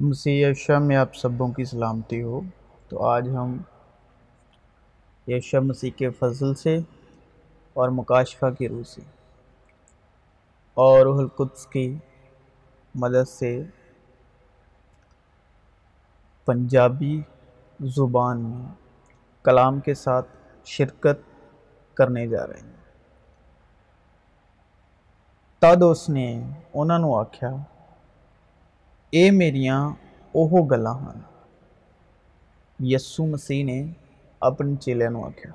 مسیح یشا میں آپ سبوں کی سلامتی ہو۔ تو آج ہم یشا مسیح کے فضل سے اور مکاشفہ کی روح سے اور القدس کی مدد سے پنجابی زبان میں کلام کے ساتھ شرکت کرنے جا رہے ہیں۔ تد اس نے انہوں نے آخیا یہ میریاں گلام ہیں یسو مسیح نے اپنے چیلیاں آخیا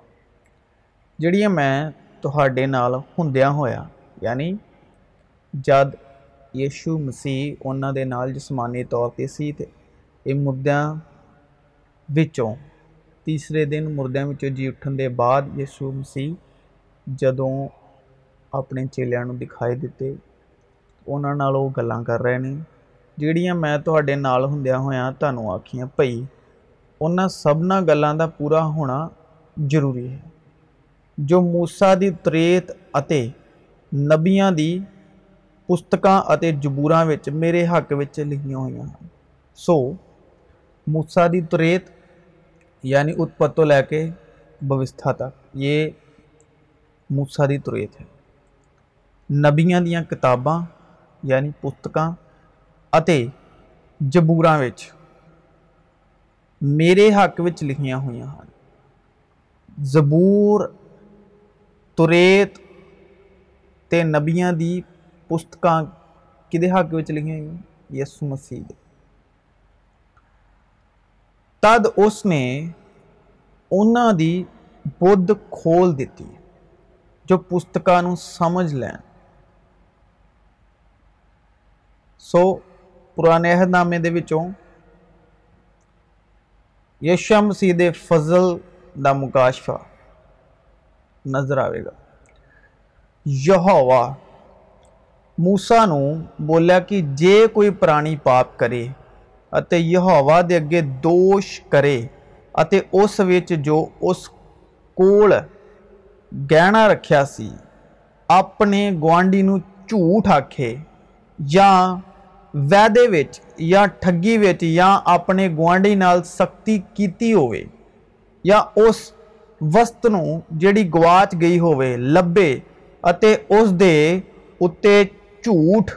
جہیا میں تھڈے نال ہوں ہوا یعنی جب یشو مسیح جسمانی طور پہ سی تو یہ مردوں میں تیسرے دن مردوں جی اٹھنے کے بعد یسو مسیح جدوں اپنے چیلیاں دکھائی دیتے ان گلیں کر رہے ہیں جہاں میں ہوں ہوئی ان سب گلوں کا پورا ہونا ضروری ہے جو موسا کی تریت نبیا کی پستکاں جبور حق بچی ہوئی ہیں سو موسا دی تریت یعنی اتپت تو لے کے بوستھا تک یہ موسا کی تریت ہے نبیا دیا کتاباں یعنی پستکا جبور میرے حق لکھن تریت نبیاں کی پستکاں کدے حق لکھیں یس مسیح تب اس نے انہوں کی بدھ کھول دیتی جو پستکا نمجھ لو پرانے اہدامے دوں یشم سی د فضل دا مکاشفہ نظر آوے گا یہوا موسا بولیا کہ جے کوئی پرانی پاپ کرے اتے یہوا دے اگے دوش کرے اتے اس وچ جو اس کول گہرا رکھیا سی اپنے گوانڈی نو نوٹ آکھے یا وہدے یا ٹا اپنے گواں سختی کی ہو جیڑی گواچ گئی ہوبے اس دے اتے چوٹ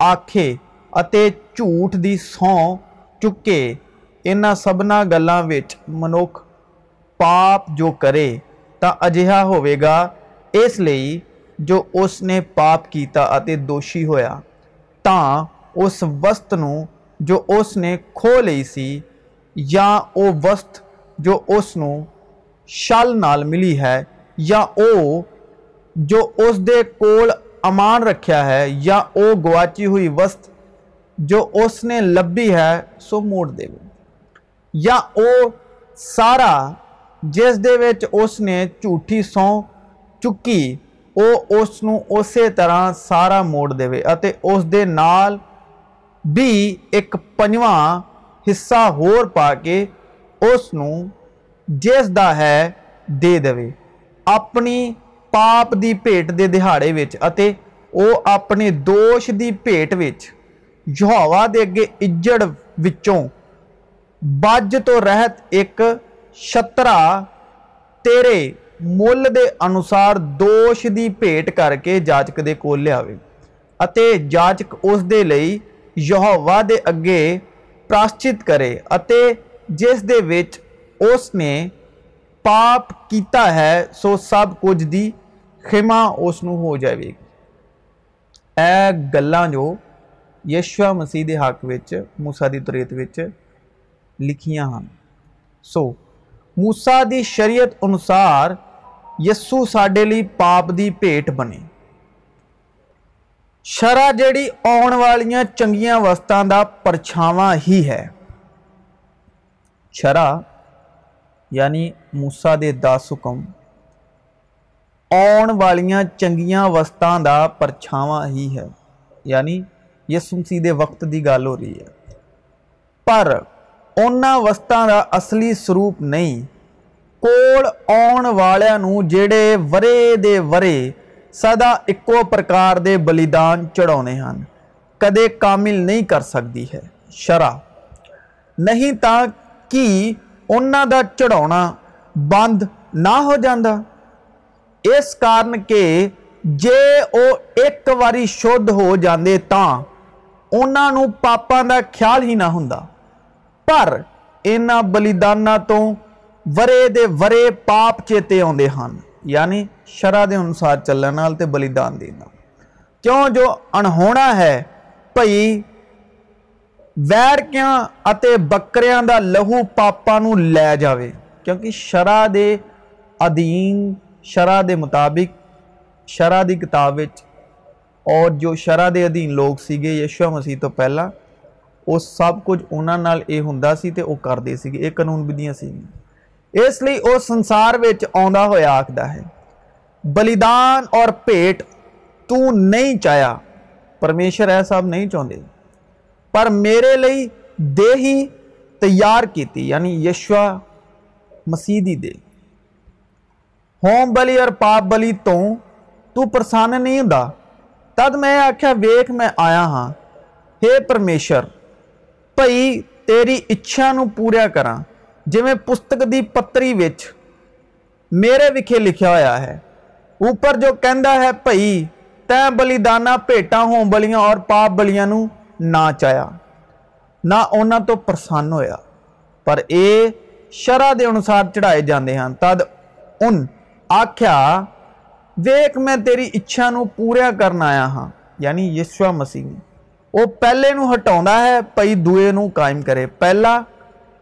آکھے اتے چوٹ دی سون چکے انہ سبنا گلہ ویچ منوک پاپ جو کرے تا اجہا ہوئے گا اس لئی جو اس نے پاپ کیا دوشی ہوا اس وسط جو اس نے کھو لی جو اسلام ملی ہے یا وہ جو اس کو امان رکھا ہے یا وہ گواچی ہوئی وسط جو اس نے لبھی ہے سو موڑ دے یا وہ سارا جس دس نے جھوٹھی سہ چکی وہ اس کو اسی طرح سارا موڑ دے اور اس کے نال بھی ایک پجواں حصہ ہو کے اس کا ہے دے دے اپنی پاپ کی بھےٹ کے دہاڑے وہ اپنے دوش کی بھٹا دے اجڑ وج تو رحت ایک شترا تیرے مل کے انوسار دوش کی بھیکٹ کر کے جاچک کے کو لیاچک اس لیے ਯਹੋਵਾ ਦੇ ਅੱਗੇ ਪ੍ਰਾਸ਼ਚਿਤ ਕਰੇ ਅਤੇ ਜਿਸ ਦੇ ਵਿੱਚ ਉਸ ਨੇ ਪਾਪ ਕੀਤਾ ਹੈ ਸੋ ਸਭ ਕੁਝ ਦੀ ਖਿਮਾ ਉਸ ਨੂੰ ਹੋ ਜਾਵੇਗੀ ਇਹ ਗੱਲਾਂ ਜੋ ਯਸ਼ਵਾ ਮਸੀਹ ਦੇ ਹੱਕ ਵਿੱਚ موسی ਦੀ ਤਰੀਤ ਵਿੱਚ ਲਿਖੀਆਂ ਹਨ ਸੋ موسی ਦੀ ਸ਼ਰੀਅਤ ਅਨੁਸਾਰ ਯਿਸੂ ਸਾਡੇ ਲਈ ਪਾਪ ਦੀ ਭੇਟ ਬਣੇ ਸ਼ਰਾ ਜਿਹੜੀ ਆਉਣ ਵਾਲੀਆਂ ਚੰਗੀਆਂ ਵਸਤਾਂ ਦਾ ਪਰਛਾਵਾਂ ਹੀ ਹੈ ਸ਼ਰਾ ਯਾਨੀ موسی ਦੇ 10 ਹੁਕਮ ਆਉਣ ਵਾਲੀਆਂ ਚੰਗੀਆਂ ਵਸਤਾਂ ਦਾ ਪਰਛਾਵਾਂ ਹੀ ਹੈ ਯਾਨੀ ਯਿਸੂ ਮਸੀਹ ਦੇ ਵਕਤ ਦੀ ਗੱਲ ਹੋ ਰਹੀ ਹੈ ਪਰ ਉਹਨਾਂ ਵਸਤਾਂ ਦਾ ਅਸਲੀ ਸਰੂਪ ਨਹੀਂ ਕੋਲ ਆਉਣ ਵਾਲਿਆਂ ਨੂੰ ਜਿਹੜੇ ਵਰੇ ਦੇ ਵਰੇ سدا پرکار بلیدان چڑھا کامل نہیں کر سکتی ہے شرح نہیں تو انہوں کا چڑھا بند نہ ہو جاتا اس کارن کے جے وہ ایک باری شدھ ہو جائیں تو انہوں پاپاں کا خیال ہی نہ ہوں پر انہیں بلیدانوں تو ورے دے ورے پاپ چیتے آتے ہیں یعنی شرح کے انوسار چلنے والے بلیدان دینا کیوں جو انہونا ہے پئی ویر ویرکوں اتے بکریاں دا لہو پاپا نو لے جاوے۔ کیونکہ شرح دے عدین شرح دے مطابق، شرح کی کتاب اور جو شرح دے عدین لوگ سی سکے یشوہ مسیح تو پہلا، وہ سب کچھ انہاں نال اے ہندہ سی تے او تو سی کرتے اے قانون ودیاں سی اس لیے وہ سنسار میں آیا آخر ہے، بلیدان اور پھیٹ تین چاہیے پرمیشور یہ سب نہیں چاہتے پر میرے لی تیار کی یعنی یشوا مسیحی دے۔ ہوم بلی اور پاپ بلی تو تسن نہیں ہوں گا تب میں آخیا ویخ میں آیا ہاں۔ ہے پرمیشور پائی تیری اچھا نوریا کر جی پستک دی پتری میرے وکھے لکھا ہوا ہے اوپر جو کہہ ہے پی تلدانہ پھیٹا ہو بلیاں اور پاپ بلیاں نہ چاہیے نہ انہوں تو پرسن ہوا پر یہ شرح کے انوسار چڑھائے جاتے ہیں تب ان آخیا ویک میں تیری اچھا پورا کرنا آیا ہاں یعنی یسوا مسی وہ پہلے نٹا ہے پئی دوئے قائم کرے پہلا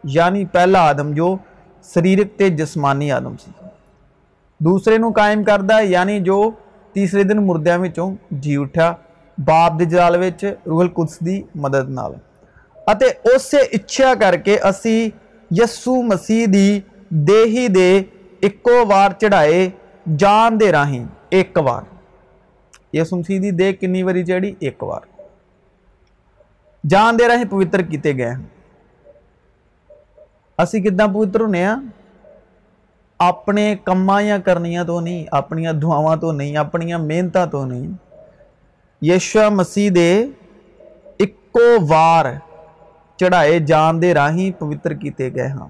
یعنی پہلا آدم جو سریرک تے جسمانی آدم سی۔ دوسرے نو قائم کردہ یعنی جو تیسرے دن مردیاں میں جی اٹھا، باپ روح القدس دی مدد نال۔ اتے اس سے اچھا کر کے اسی یسو مسیح دی دے ہی دہو وار چڑھائے جان دے راہیں ایک وار۔ یسو مسیح دی دے کنی وی چڑھی ایک وار۔ جان دے پوتر کیتے گئے۔ ہیں ابھی کداں پوتر ہوں اپنے کام یا کرنیا تو نہیں اپنی دعاواں تو نہیں اپنی محنت تو نہیں یشوا مسیح چڑھائے جان کے راہی پوتر کیتے گئے ہاں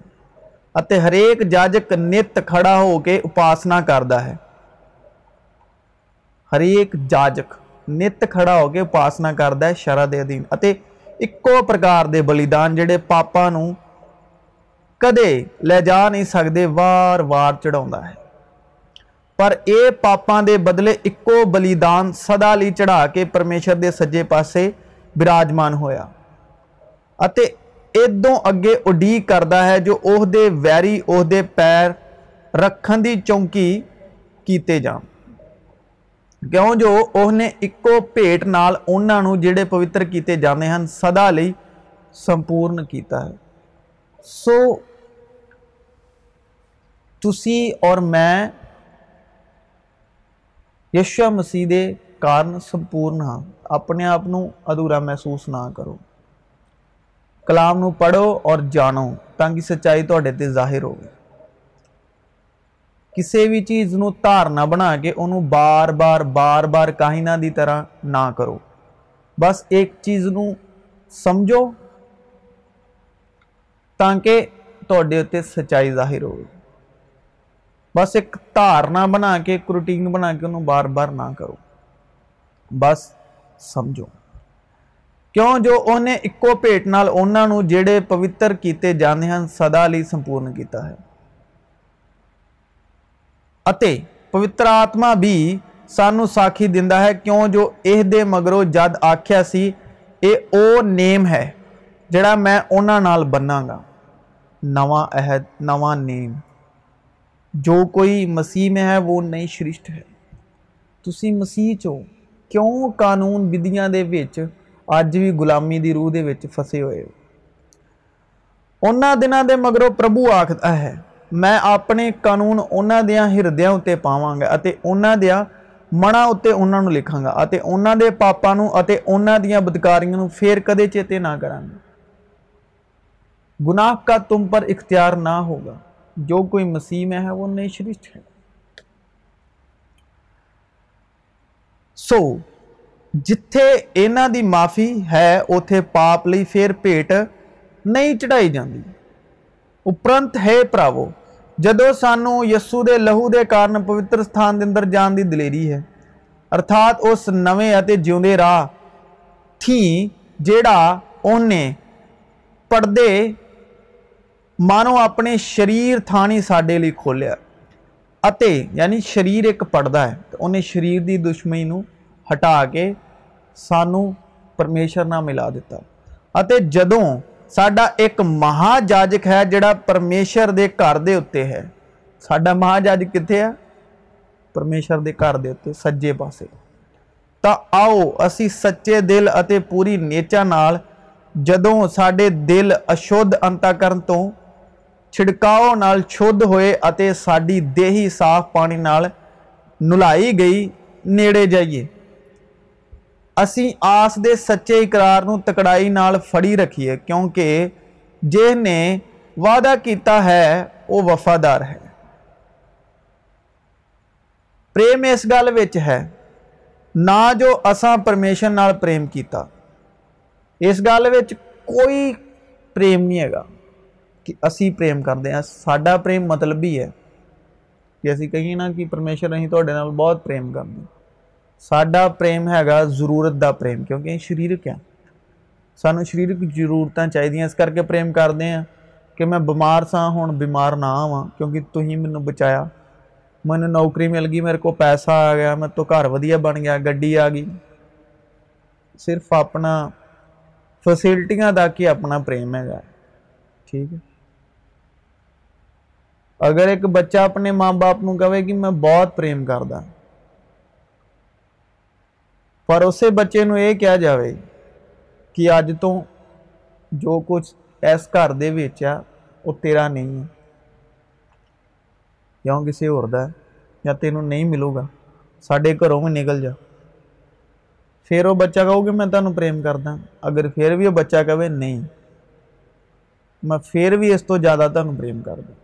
ہرکاجک نت کھڑا ہو کے اپاسنا کرتا ہے ہرک جاجک نیت کھڑا ہو کے اپاسنا کرد ہے شرح کے ادھی اپنے پرکارے بلیدان جیڑے پاپا کدے لے جا نہیں سکتے وار وار چڑھا ہے پر اے پاپاں دے بدلے اکو بلیدان صدا لی چڑھا کے پرمیشر دے سجے پاسے براجمان ہویا ہوا ادو اگے اڈی کرتا ہے جو اوہ دے ویری اوہ دے پیر رکھن دی چونکی کیتے جان کیوں جو اوہ نے اکو پیٹ نال نہ نو جڑے پویتر کیتے جانے ہن صدا لی سمپورن کیتا ہے سو تسی اور میں یشو مسیحے کارنپورن ہاں اپنے آپ کو ادھورا محسوس نہ کرو کلام نو پڑھو اور جانو تاکہ سچائی تاہر ہوگی کسی بھی چیز نو دارنا بنا کے انہوں بار بار بار بار کا طرح نہ کرو بس ایک چیز نو نمجو تاکہ تک سچائی ظاہر ہوگی بس ایک دھارنا بنا کے، ایک روٹین بنا کے انہوں بار بار نہ کرو۔ بس سمجھو۔ کیوں جو انہیں ایکو پیٹ نال انہوں نے جڑے پویتر کیتے جانے ہیں صدا لی سمپورن کیتا ہے۔ اتے پویتر آتما بھی سانو ساکھی دہ ہے، کیوں جو یہ مگرو جد آکھیا سی، اے او نیم ہے، جڑا میں انہوں نال بننا گا۔ نوہ اہد نوہ نیم۔ جو کوئی مسیح میں ہے، وہ نئی شرشٹ ہے۔ تسی مسیح چو کیوں قانون بدیاں دے ودیاں آج بھی گلامی کی روح فسے ہوئے ہو؟ ہونا دنوں دے مگرو پربو آخر ہے، میں اپنے قانون انہوں دیا ہر دیا ہوتے پاواں گا دیا منا ہوتے اتنے نو لکھاں گا پاپا دیا بدکاریاں نو پھر کدے چیتے نہ کرا گناہ کا تم پر اختیار نہ ہوگا۔ جو کوئی مسیح میں ہے وہ نئی شریشت ہے۔ سو جتھے اینا دی معافی ہے اتنے پاپ لئی پھر پیٹ نہیں چڑھائی جاتی اپرنت ہے پراو جدو سانو یسو دے لہو دے کارن پویتر ستھان دے اندر جان دی دلیری ہے۔ ارثات اس نمت جاہ تھی، جیڑا جا پڑے مانو اپنے شریر تھان ہی سڈے لی کھولیاں شریر ایک پڑتا ہے تو انہیں شریر کی دشمنی نٹا کے سانوں پرمےشور نہ ملا دتا جدوں سا ایک مہاجاجک ہے جڑا پرمےشور گھر کے اُتے ہے سا مہاجاجک کتنے ہے پرمےشور گھر کے اتنے سجے پاس تو آؤ اِسی سچے دل اور پوری نیچر نال جدوں سڈے دل اش انتا چھڑکاؤں شدھ ہوئے ساری دہی صاف پانی نال نئی گئی نڑے جائیے اِسی آس کے سچے اقرار تکڑائی فڑی رکھیے کیونکہ جس نے وعدہ کیا ہے وہ وفادار ہے پرم اس گل ہے نہ جو اصان پرمیشر پرم کیا گل کوئی پرم نہیں ہے گا اِسی پرم کرتے ہاں ساڈا پرم مطلب ہی ہے کہ اِسے کہیے نا کہ پرمیشور ابھی نال بہت پروم کر دیں ساڈا پرم ہے ضرورت کا پروم کیونکہ سریرک ہے سنوں شریرک ضرورتیں چاہیے اس کر کے پرم کرتے ہیں کہ میں بیمار سا ہوں بیمار نہ آ کیونکہ تھی مجھے بچایا منکری مل گئی میرے کو پیسہ آ گیا میرے تو گھر ودیشیا بن گیا گی آ گئی صرف اپنا فیسلٹی کا کہ اپنا پروم ہے گا ٹھیک ہے ਅਗਰ ਇੱਕ ਬੱਚਾ ਆਪਣੇ ਮਾਂ-ਬਾਪ ਨੂੰ ਕਹੇ ਕਿ ਮੈਂ ਬਹੁਤ ਪ੍ਰੇਮ ਕਰਦਾ ਪਰ ਉਸੇ ਬੱਚੇ ਨੂੰ ਇਹ ਕਿਹਾ ਜਾਵੇ ਕਿ ਅੱਜ ਤੋਂ ਜੋ ਕੁਝ ਇਸ ਘਰ ਦੇ ਵਿੱਚ ਆ ਉਹ ਤੇਰਾ ਨਹੀਂ ਹੈ ਜਾਂ ਕਿਸੇ ਹੋਰ ਦਾ ਜਾਂ ਤੈਨੂੰ ਨਹੀਂ ਮਿਲੂਗਾ ਸਾਡੇ ਘਰੋਂ ਵੀ ਨਿਕਲ ਜਾ ਫਿਰ ਉਹ ਬੱਚਾ ਕਹੂਗਾ ਮੈਂ ਤੁਹਾਨੂੰ ਪ੍ਰੇਮ ਕਰਦਾ ਅਗਰ ਫਿਰ ਵੀ ਉਹ ਬੱਚਾ ਕਹੇ ਨਹੀਂ ਮੈਂ ਫਿਰ ਵੀ ਇਸ ਤੋਂ ਜ਼ਿਆਦਾ ਤੁਹਾਨੂੰ ਪ੍ਰੇਮ ਕਰਦਾ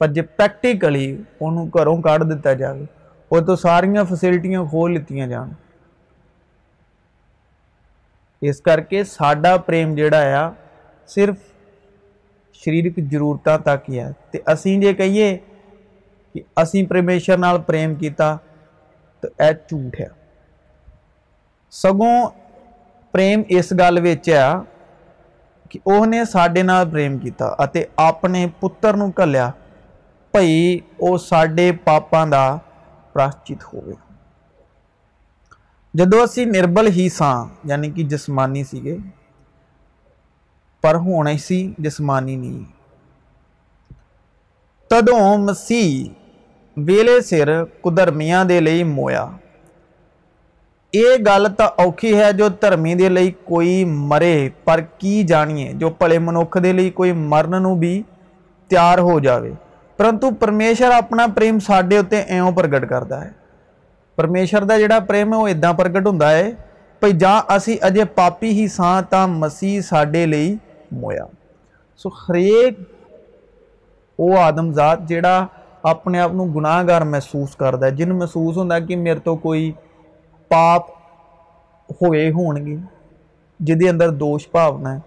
پر جیکٹیکلی وہ گھروں کا جائے وہ تو سارا فیسلٹیاں کھو لیتی جان اس کر کے ساڈا پرم جا سرف سریرک ضرورت تک ہی ہے تو اے جی کہیے کہ اُسی پرمیشور پرم کیا تو یہ جھوٹ ہے سگوں پر گل و کہ وہ سال پر اپنے پتر کلیا بھائی وہ سڈے پاپا کا پراشت ہوگیا جدو اِسی نربل ہی سنی کہ جسمانی سو پر ہونا اسی جسمانی نہیں تب مسیح ویلے سر کدرمیا دل مویا یہ گل تو اور جو دھرمی دل کوئی مرے پر کی جانیے جو پلے منک دے کوئی مرن نی تیار ہو جائے پرنتو پرمیشر اپنا پروم سڈے اتنے او پرگٹ کرتا ہے پرمےشور کا جڑا پرم ہے وہ ادا پرگٹ ہوں کہ جس اجے پاپی ہی سا مسیحے مویا سو ہرک وہ آدم جات جا اپنے آپ کو گناگار محسوس کرتا ہے جن محسوس ہوں کہ میرے تو کوئی پاپ ہوئے ہون گی جی اندر دوش بھاونا ہے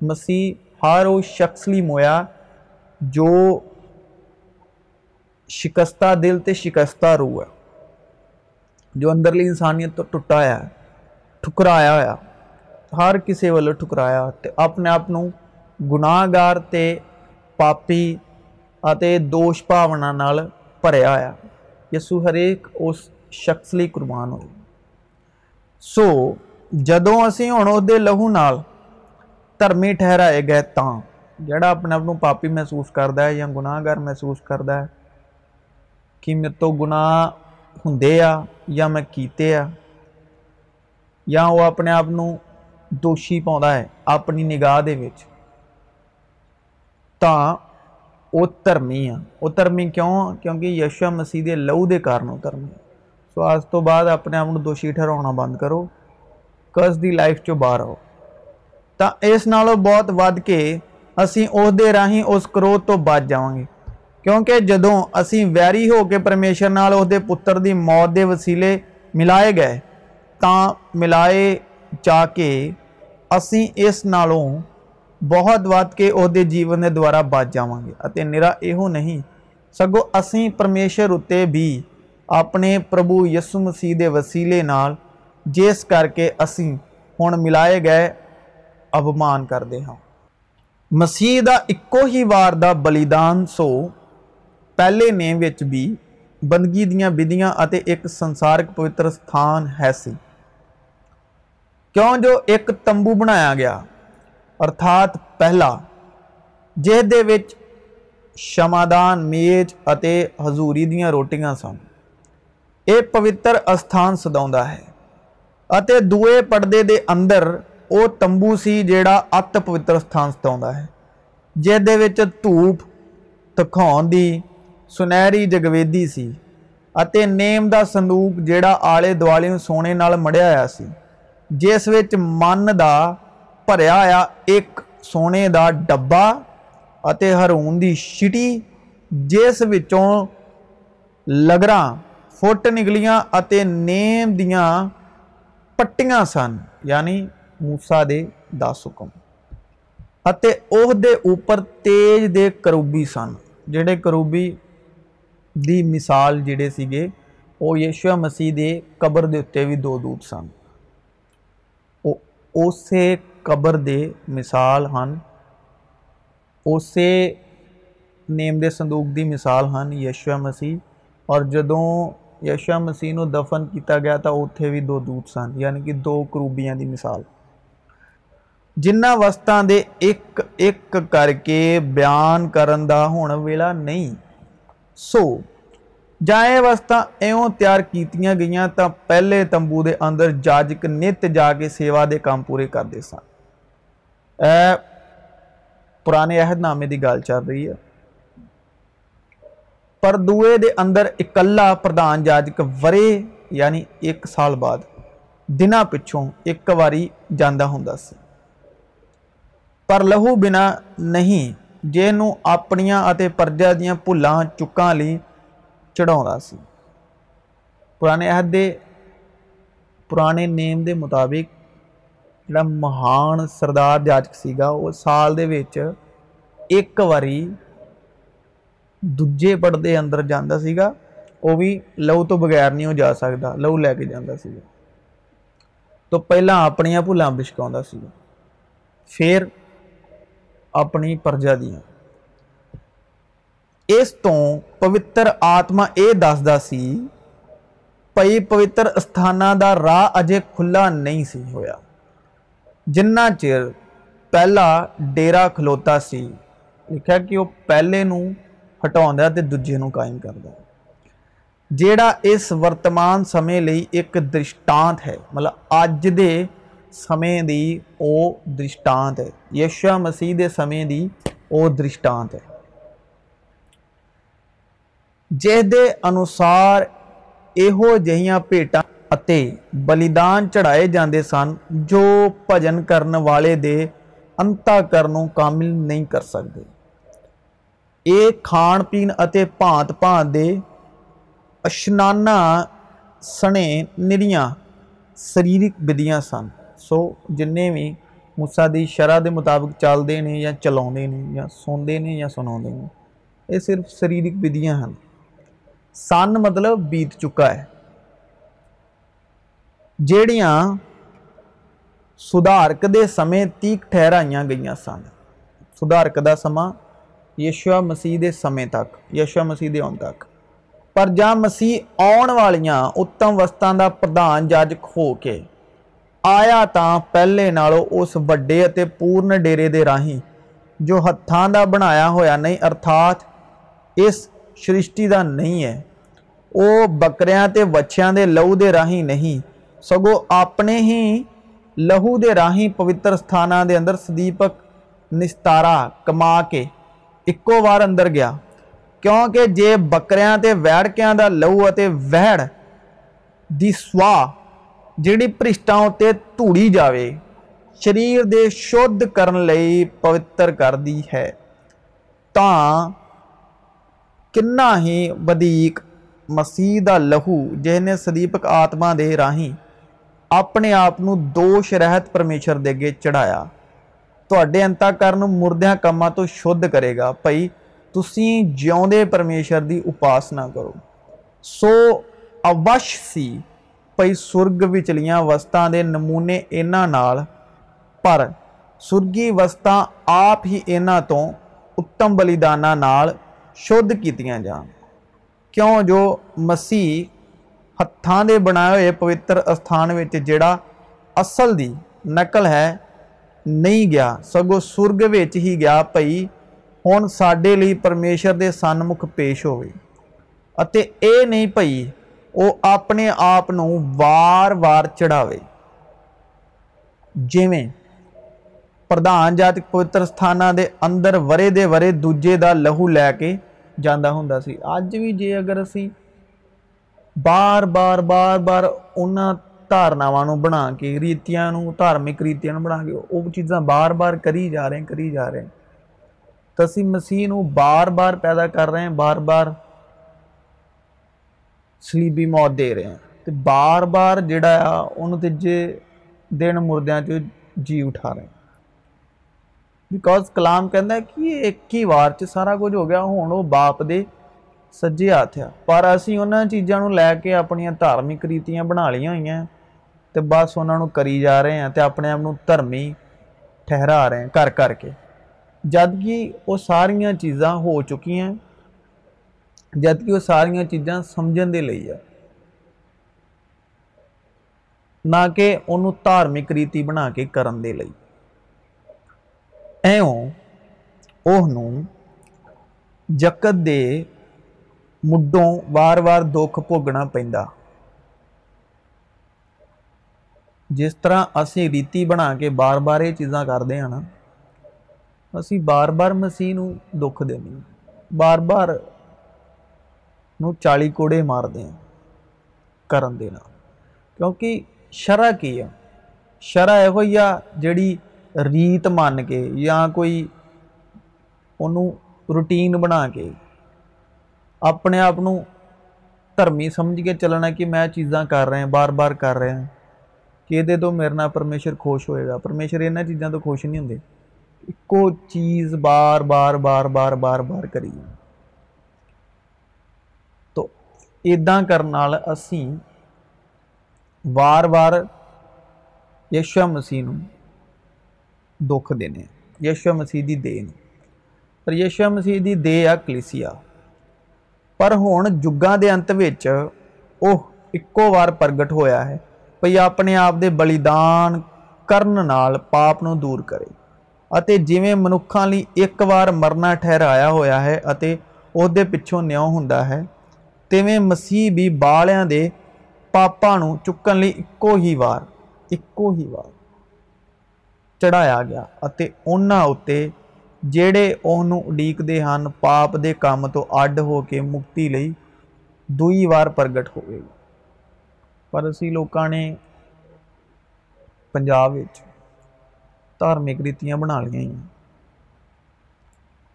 مسیح ہر اس شخص لی مویا جو شکستہ دل تے شکستہ روح ہے۔ جو اندرلی انسانیت تو ٹٹایا ہے، ٹھکرایا ہوا ہر کسی والے ٹھکرایا تو اپنے آپ گناہ گار تے پاپی آتے دوش پاونا نال پریا ہوا یسو ہر ایک اس شخص لی قربان ہوئی۔ سو جدوں اسی ہوں دے لہو نال ترمی ٹھہرائے گئے تاں جڑا اپنے آپ پاپی محسوس کردہ ہے یا گناہ گار محسوس کردہ ہے کہ میرے تو گنا ہوں یا میں یا وہ اپنے آپ دوشی پاؤں گا اپنی نگاہ درمی آ وہ ترمی کیوں کیونکہ یشو مسیح لو کے کارن کر سو استعمال اپنے آپ کو دوشی ٹہرا بند کرو کس کی لائف چاہر آؤ تو اس نالوں بہت ود کے اُسی اس کورو تو بچ جاؤں گے کیونکہ جدوں اسی ویری ہو کے پرمیشر پرمےشور است دے وسیلے ملائے گئے تا ملائے جا کے اسی اس نالوں بہت وقت کے اہدے جیون دے دوارا بات جاؤں گے اور نیرا یہ نہیں سگو اسی پرمیشر اتے بھی اپنے پربو یسو مسیح دے وسیلے نال جیس کر کے اسی ہون ملائے گئے ابمان دے ہاں مسیح دا اکو ہی وار دا بلیدان سو پہلے میم بھی بندگی دیا بھدیاں ایک سنسارک پوتر استھان ہے سی کیوں جو ایک تمبو بنایا گیا ارتھات پہلا جس کے شمادان میز اور ہزوری دیا روٹیاں سن یہ پوتر استھان ستا ہے دئے پردے کے اندر وہ تمبو سی جا پوتر استھان ستا ہے جسے دھوپ دکھاؤ کی ਸੁਨਹਿਰੀ ਜਗਵੇਦੀ ਸੀ ਅਤੇ ਨੇਮ ਦਾ ਸੰਦੂਕ ਜਿਹੜਾ ਆਲੇ ਦੁਆਲੇ ਨੂੰ ਸੋਨੇ ਨਾਲ ਮੜਿਆ ਹੋਇਆ ਸੀ ਜਿਸ ਵਿੱਚ ਮਨ ਦਾ ਭਰਿਆ ਆ ਇੱਕ ਸੋਨੇ ਦਾ ਡੱਬਾ ਅਤੇ ਹਰੂਨ ਦੀ ਛਿਟੀ ਜਿਸ ਵਿੱਚੋਂ ਲਗਰਾਂ ਫੁੱਟ ਨਿਕਲੀਆਂ ਅਤੇ ਨੇਮ ਦੀਆਂ ਪੱਟੀਆਂ ਸਨ ਯਾਨੀ موسی ਦੇ 10 ਹੁਕਮ ਅਤੇ ਉਹ ਦੇ ਉੱਪਰ ਤੇਜ ਦੇ ਕਰੂਬੀ ਸਨ ਜਿਹੜੇ ਕਰੂਬੀ مثال جہے سکے وہ یشوا مسیح کے قبر کے اتنے بھی دو دود سن اسی قبر کے مثال ہیں اسی نیم دوک کی مثال ہیں یشوا مسیح اور جدو یشوا مسیح دفن کیا گیا تو اتنے بھی دو دودت سن یعنی کہ دو کروبیاں کی مثال جانا وسطے ایک کر کے بیان کرن کا ہونے ویلا نہیں سو یا وسطا او تیار کی گئیں تو پہلے تمبو در جاجک نیت جا کے سیوا دے کام پورے کرتے سن پرانے اہد نامے کی گل چل رہی ہے پر دئے دے اکلا پردھان یاجک وڑے یعنی ایک سال بعد دن پچھوں ایک باری جانا ہوں پر لہو بنا نہیں جنوں اپنیا پرجہ دیا پہ چکا لی چڑھا سہدے پرم کے مطابق جڑا مہان سردار یاچک سا وہ سال کے بار دے پڑے اندر جانا سا وہ بھی لہو تو بغیر نہیں وہ جا سکتا لہو لے کے جانا سا تو پہلے اپنیاں بھلان بچکا سا پھر اپنی پرجا دیا اس پوتر آتما یہ دستا سی پوتر استھانا راہ اجے کھلا نہیں ہوا جنا چر پہلا ڈیرا کھلوتا سی لکھا کہ وہ پہلے ہٹاؤں تو دجے نائم کردہ جا ورتمان سمے لی دِشٹانت ہے مطلب اج دے دشٹانت ہے یشو مسیح کے سمے کی وہ درشٹانت ہے جس کے انوسار یہاں پیٹاں بلیدان چڑھائے جاتے سن جو بھجن کرے دےتا کر سکتے یہ کھان پیانے پانت بانت کے اشنان سنے نریرک بدھیاں سن جن بھی موسا دی شرح کے مطابق چلتے ہیں یا چلا سنگھے نے یا سنا صرف سریرک بھدیاں ہیں سن مطلب بیت چکا ہے جڑیاں سدھارک دے سمے تی ٹہرائیا گئی سن سدھارک کا سماں یشوا مسیح سمے تک یشوا مسیح دن تک پر ج مسیح آن والیا اتم وسطوں کا پردھان یا چک ہو کے آیا تو پہلے نالوں وڈے پورن ڈیرے کے راہی جو ہاتھوں کا بنایا ہوا نہیں ارتھات اس سرشٹی کا نہیں ہے وہ بکرا کے بچیا لہو کے راہی نہیں سگو اپنے ہی لہو کے راہی پوتر استھان کے اندر سدیپ نستارا کما کے ایکو وارر گیا کیوںکہ جی بکرا کے ویڑکوں کا لہو اور ویڑ کی سوا جہی برشٹاں دوڑی جائے شریر دے شدھ کروتر کردی ہے تو کنہ ہی بدھی مسیحا لہو جس نے سدیپک آتما دے اپنے آپ کو دوش رحت پرمیشور چڑھایا توتا مردہ کاموں تو شدھ کرے گا پائی تھی جی پرمےشور کی اپاسنا کرو سو اوش سے بھائی سرگ بچیاں وسطان کے نمونے یہاں پر سرگی وسطا آپ ہی یہاں تو اتم بلیدان شدھ کی جان کیوں جو مسیح ہاتھ بنائے ہوئے پوتر استھان جاسل نقل ہے نہیں گیا سگو سرگ وی گیا پی ہوں سڈے لی پرمیشور سنمکھ پیش ہو گئے یہ نہیں پئی وہ اپنے آپ وار بار چڑھا ہے جدان جات پوتر استھانا ورح دے ورح دو لہو لے کے جانا ہوں اج بھی جی اگر اُسی بار بار بار بار انہوں دارنا بنا کے ریتیاں دارمک ریتی بنا کے وہ چیزاں بار بار کری جا رہے ہیں کری جا رہے ہیں تو مسیح بار بار پیدا کر رہے ہیں بار بار سلیبی موت دے رہے ہیں تو بار بار جا تیجے دن مردوں سے جی اٹھا رہے ہیں بیکوز کلام کہہ کہ ایک ہی وار سے سارا کچھ ہو گیا ہوں وہ باپ دے سجے ہاتھ ہے پر اِسی انہوں چیزوں لے کے اپنی دارمک ریتیاں بنا لیا ہوئی ہیں تو بس انہوں کری جا رہے ہیں تو اپنے آپ دھرمی ٹھہرا رہے ہیں کر کے جبکہ وہ سارا چیزاں ہو چکی ہیں جبکہ وہ سارا چیزاں سمجھنے نہ کہ وہ دارمک ریتی بنا کے کرن او نکت کے مڈوں بار بار دکھ بوگنا پہا جس طرح ابھی ریتی بنا کے بار بار یہ چیزاں کرتے ہیں نا اُسی بار بار مسیح دکھ دیں بار بار چالی کوڑے مار دیں کرن دوںکہ شرح کی ہے شرح یہ جڑی ریت مان کے یا کوئی انوٹی بنا کے اپنے آپ ہی سمجھ کے چلنا کہ میں چیزاں کر رہا بار بار کر رہا کہ یہ تو میرے نام پر پرمشور خوش ہوئے گا پرمےشور یہاں چیزوں تو خوش نہیں ہوں ایک چیز بار بار بار بار بار بار کریے ادا کرشو مسیح دکھ دے یشو مسیح کی دہ یشو مسیحی دے آ کلسی پر ہوں جگہ کے ات ایک بار پرگٹ ہوا ہے بھائی اپنے آپ کے بلیدان کرن پاپ کو دور کرے جی منقوں لی وار مرنا ٹہرایا ہوا ہے اس پچھوں نیو ہوں تمے مسیحی والوں کے پاپا چکن لیو ہی وار ایکو ہی وار چڑھایا گیا انہوں جیتے ہیں پاپ کے کام تو اڈ ہو کے مکتی دوٹ ہو گئی پر اِسی لوک ریتیاں بنا لی ہیں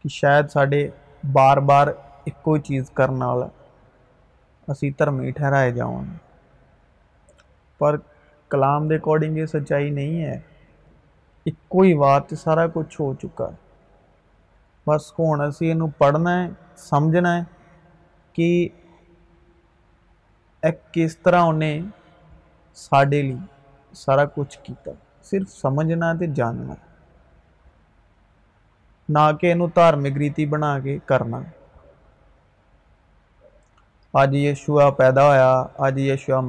کہ شاید سڈے بار بار ایک چیز کرنے ابھی دھرمی ٹھہرائے جاؤں پر کلام کے اکورڈنگ یہ سچائی نہیں ہے ایک ہی وار سے سارا کچھ ہو چکا ہے بس ہوں اِسی یہ پڑھنا ہے سمجھنا ہے کہ کس طرح انہیں سڈے لی سارا کچھ صرف سمجھنا تو جاننا نہ کہ اُنہوں دارمک ریتی بنا کے کرنا اب یشوا پیدا ہویا اب یشوا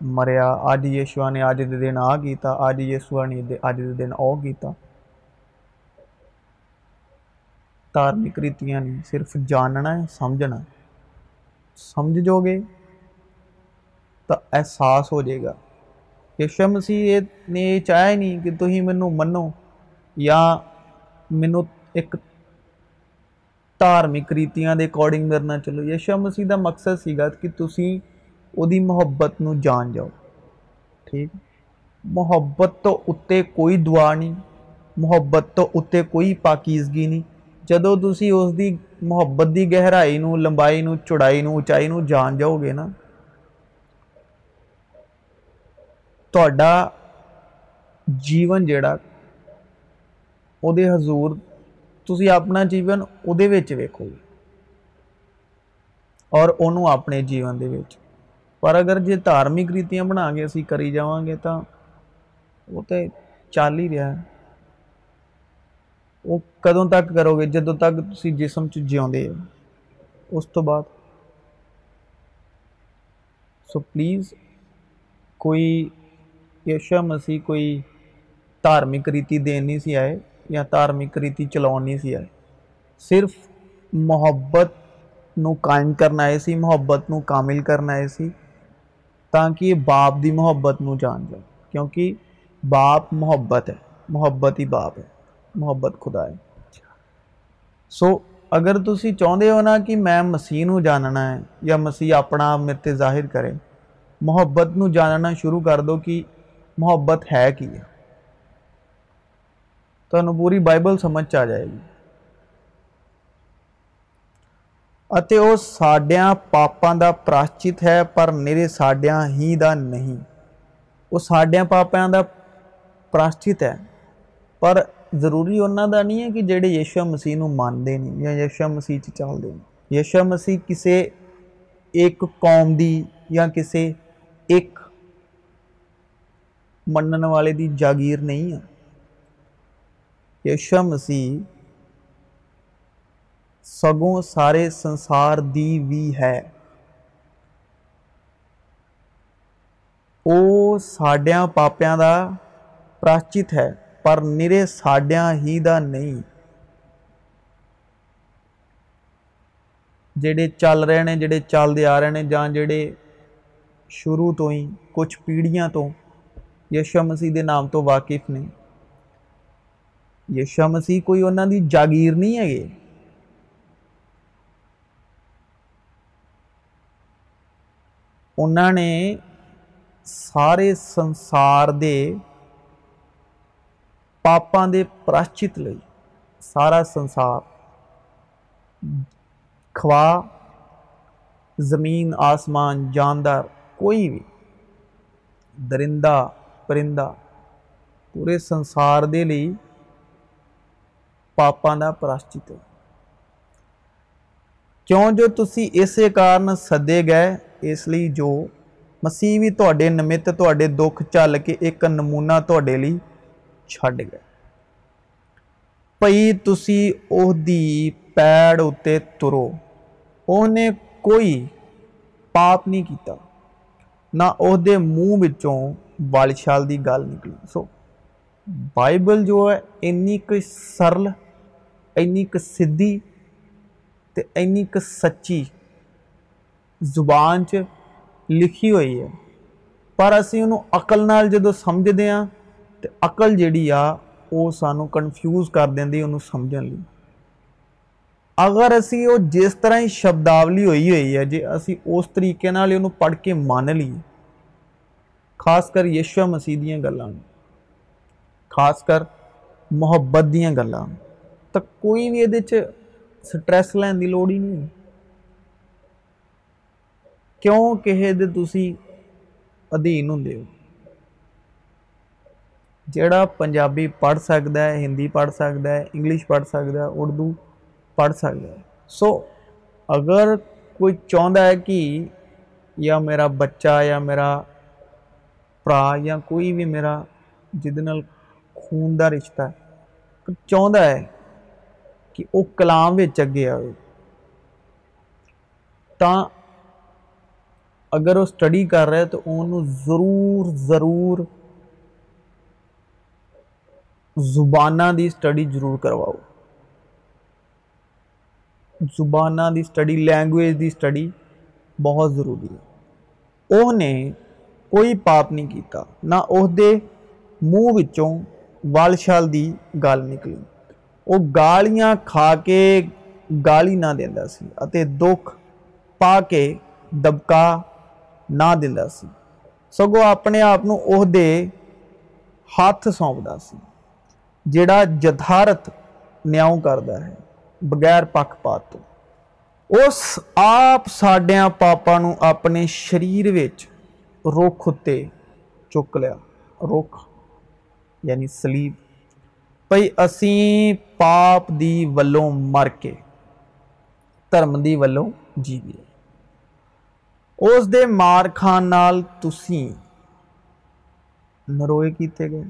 مریا اج یشوا نے آج دے دن آ آتا آج یشوا نے وہ دارمک ریتیاں نہیں صرف جاننا ہے سمجھنا ہے سمجھ جو گے تو احساس ہو جائے گا یشو مسیح نے چاہے ہی نہیں کہ تھی منو منو یا منو ایک دارمک ریتی اکورڈنگ میرے نہ چلو یشمسی کا مقصد سا کہ تھی وہ محبت نان جاؤ ٹھیک محبت کے اتنے کوئی دعا نہیں محبت کے اتنے کوئی پاکیزگی نہیں جدو تھی اس کی محبت کی گہرائی لمبائی چوڑائی اونچائی جان جاؤ گے نا تا جیون جا کے ہزور اپنا جیون وہ جیون دے پر اگر جی دھارمک ریتی بنا کے اے کری جاؤں گے تو وہ تو چل ہی رہا ہے وہ کدوں تک کرو گے جدوں تک تو جسم چھو سو پلیز کوئی پیشمسی کوئی دارمک ریتی دیں سے آئے ਜਾਂ ਧਾਰਮਿਕ ਰੀਤੀ ਚਲਾਉਣ ਨਹੀਂ ਸੀ ਆਏ ਸਿਰਫ ਮੁਹੱਬਤ ਨੂੰ ਕਾਇਮ ਕਰਨ ਆਏ ਸੀ ਮੁਹੱਬਤ ਨੂੰ ਕਾਮਿਲ ਕਰਨ ਆਏ ਸੀ ਤਾਂ ਕਿ ਇਹ ਬਾਪ ਦੀ ਮੁਹੱਬਤ ਨੂੰ ਜਾਣ ਜਾਏ ਕਿਉਂਕਿ ਬਾਪ ਮੁਹੱਬਤ ਹੈ ਮੁਹੱਬਤ ਹੀ ਬਾਪ ਹੈ ਮੁਹੱਬਤ ਖੁਦਾ ਹੈ ਸੋ ਅਗਰ ਤੁਸੀਂ ਚਾਹੁੰਦੇ ਹੋ ਨਾ ਕਿ ਮੈਂ ਮਸੀਹ ਨੂੰ ਜਾਣਨਾ ਹੈ ਜਾਂ ਮਸੀਹ ਆਪਣਾ ਆਪ ਮੇਰੇ ਤੇ ਜ਼ਾਹਿਰ ਕਰੇ ਮੁਹੱਬਤ ਨੂੰ ਜਾਣਨਾ ਸ਼ੁਰੂ ਕਰ ਦਿਓ ਕਿ ਮੁਹੱਬਤ ਹੈ ਕੀ ਹੈ تو پوری بائبل سمجھ چائے گی۔ اتے وہ سڈیا پاپاں دا پراشچ ہے، پر نیرے سڈیا ہی دا نہیں۔ وہ ساڈیا پاپیا دا پراشچ ہے، پر ضروری انہوں دا نہیں ہے کہ جی یشو مسیح مانتے نہیں یا یشو مسیح چلتے ہیں یشو مسیح کسے ایک قوم دی یا کسے ایک من والے دی جاگیر نہیں ہے۔ یسو مسیح سگوں سارے سنسار کی بھی ہے۔ وہ ساڈیا پاپیاں کا پراچیت ہے، پر نیرے سڈیا ہی کا نہیں۔ جل رہے ہیں جڑے چلتے آ رہے نے جیڑے شروع تو ہی کچھ پیڑھیاں تو یشو مسیح کے نام تو واقف نے۔ یشمسی کوئی انہوں دی جاگیر نہیں ہے یہ؟ انہوں نے سارے سنسار دے پاپاں دے پراشچ لئی، سارا سنسار خوا زمین، آسمان، جاندار، کوئی بھی، درندہ، پرندہ، پورے سنسار دے لئی پاپاں پر پریشت کیوں جو تھی اسی کارن سدے گئے اس لیے جو مسیحی تمت تک چل کے ایک نمونا تیڈ گئے پی تھی اس پیڑ اتنے ترو اس نے کوئی پاپ نہیں نہ اسے منہ والی سو بائبل جو ہے اینک سرل اینک سی اینی کچی زبان سے لکھی ہوئی ہے پر ابھی وہ عقل جب سمجھتے ہاں تو عقل جہی آ وہ سانو کنفیوز کر دیں وہ اگر اِسی وہ جس طرح ہی شبدلی ہوئی ہوئی ہے جی اِسی اس طریقے ان پڑھ کے مان لیے خاص کر یشو مسیح دیا گلوں خاص کر محبت دیا گلوں کوئی بھی یہ سٹرس لین کی لوڑ ہی نہیں کیوں کسے تدھین ہوں جڑا پنجابی پڑھ سڑھ سکتا ہے انگلش پڑھ سردو پڑھ سک سو اگر کوئی چاہتا ہے کہ یا میرا بچہ یا میرا پرا یا کوئی بھی میرا جن کا رشتہ چاہتا ہے کہ وہ کلام آئے تو اگر وہ اسٹڈی کر رہا ہے تو ان ضرور ضرور زبانوں کی اسٹڈی ضرور کرواؤ زبان لینگویج کی اسٹڈی بہت ضروری ہے اس نے کوئی پاپ نہیں نہ اس منہ وال نکلی وہ گالیاں کھا کے گالی نہ دیا سر دکھ پا کے دبکا نہ دہوں اپنے آپ کو اسے ہاتھ سونپتا جڑا جتارت نیاؤ کرتا ہے بغیر پکپات سڈیا پاپا اپنے شریر رکھ اتنے چک لیا روک یعنی سلیب بھائی اُسی پاپ کی ولو مر کے درم دی ویے اس مار خان تروئے کیتے گئے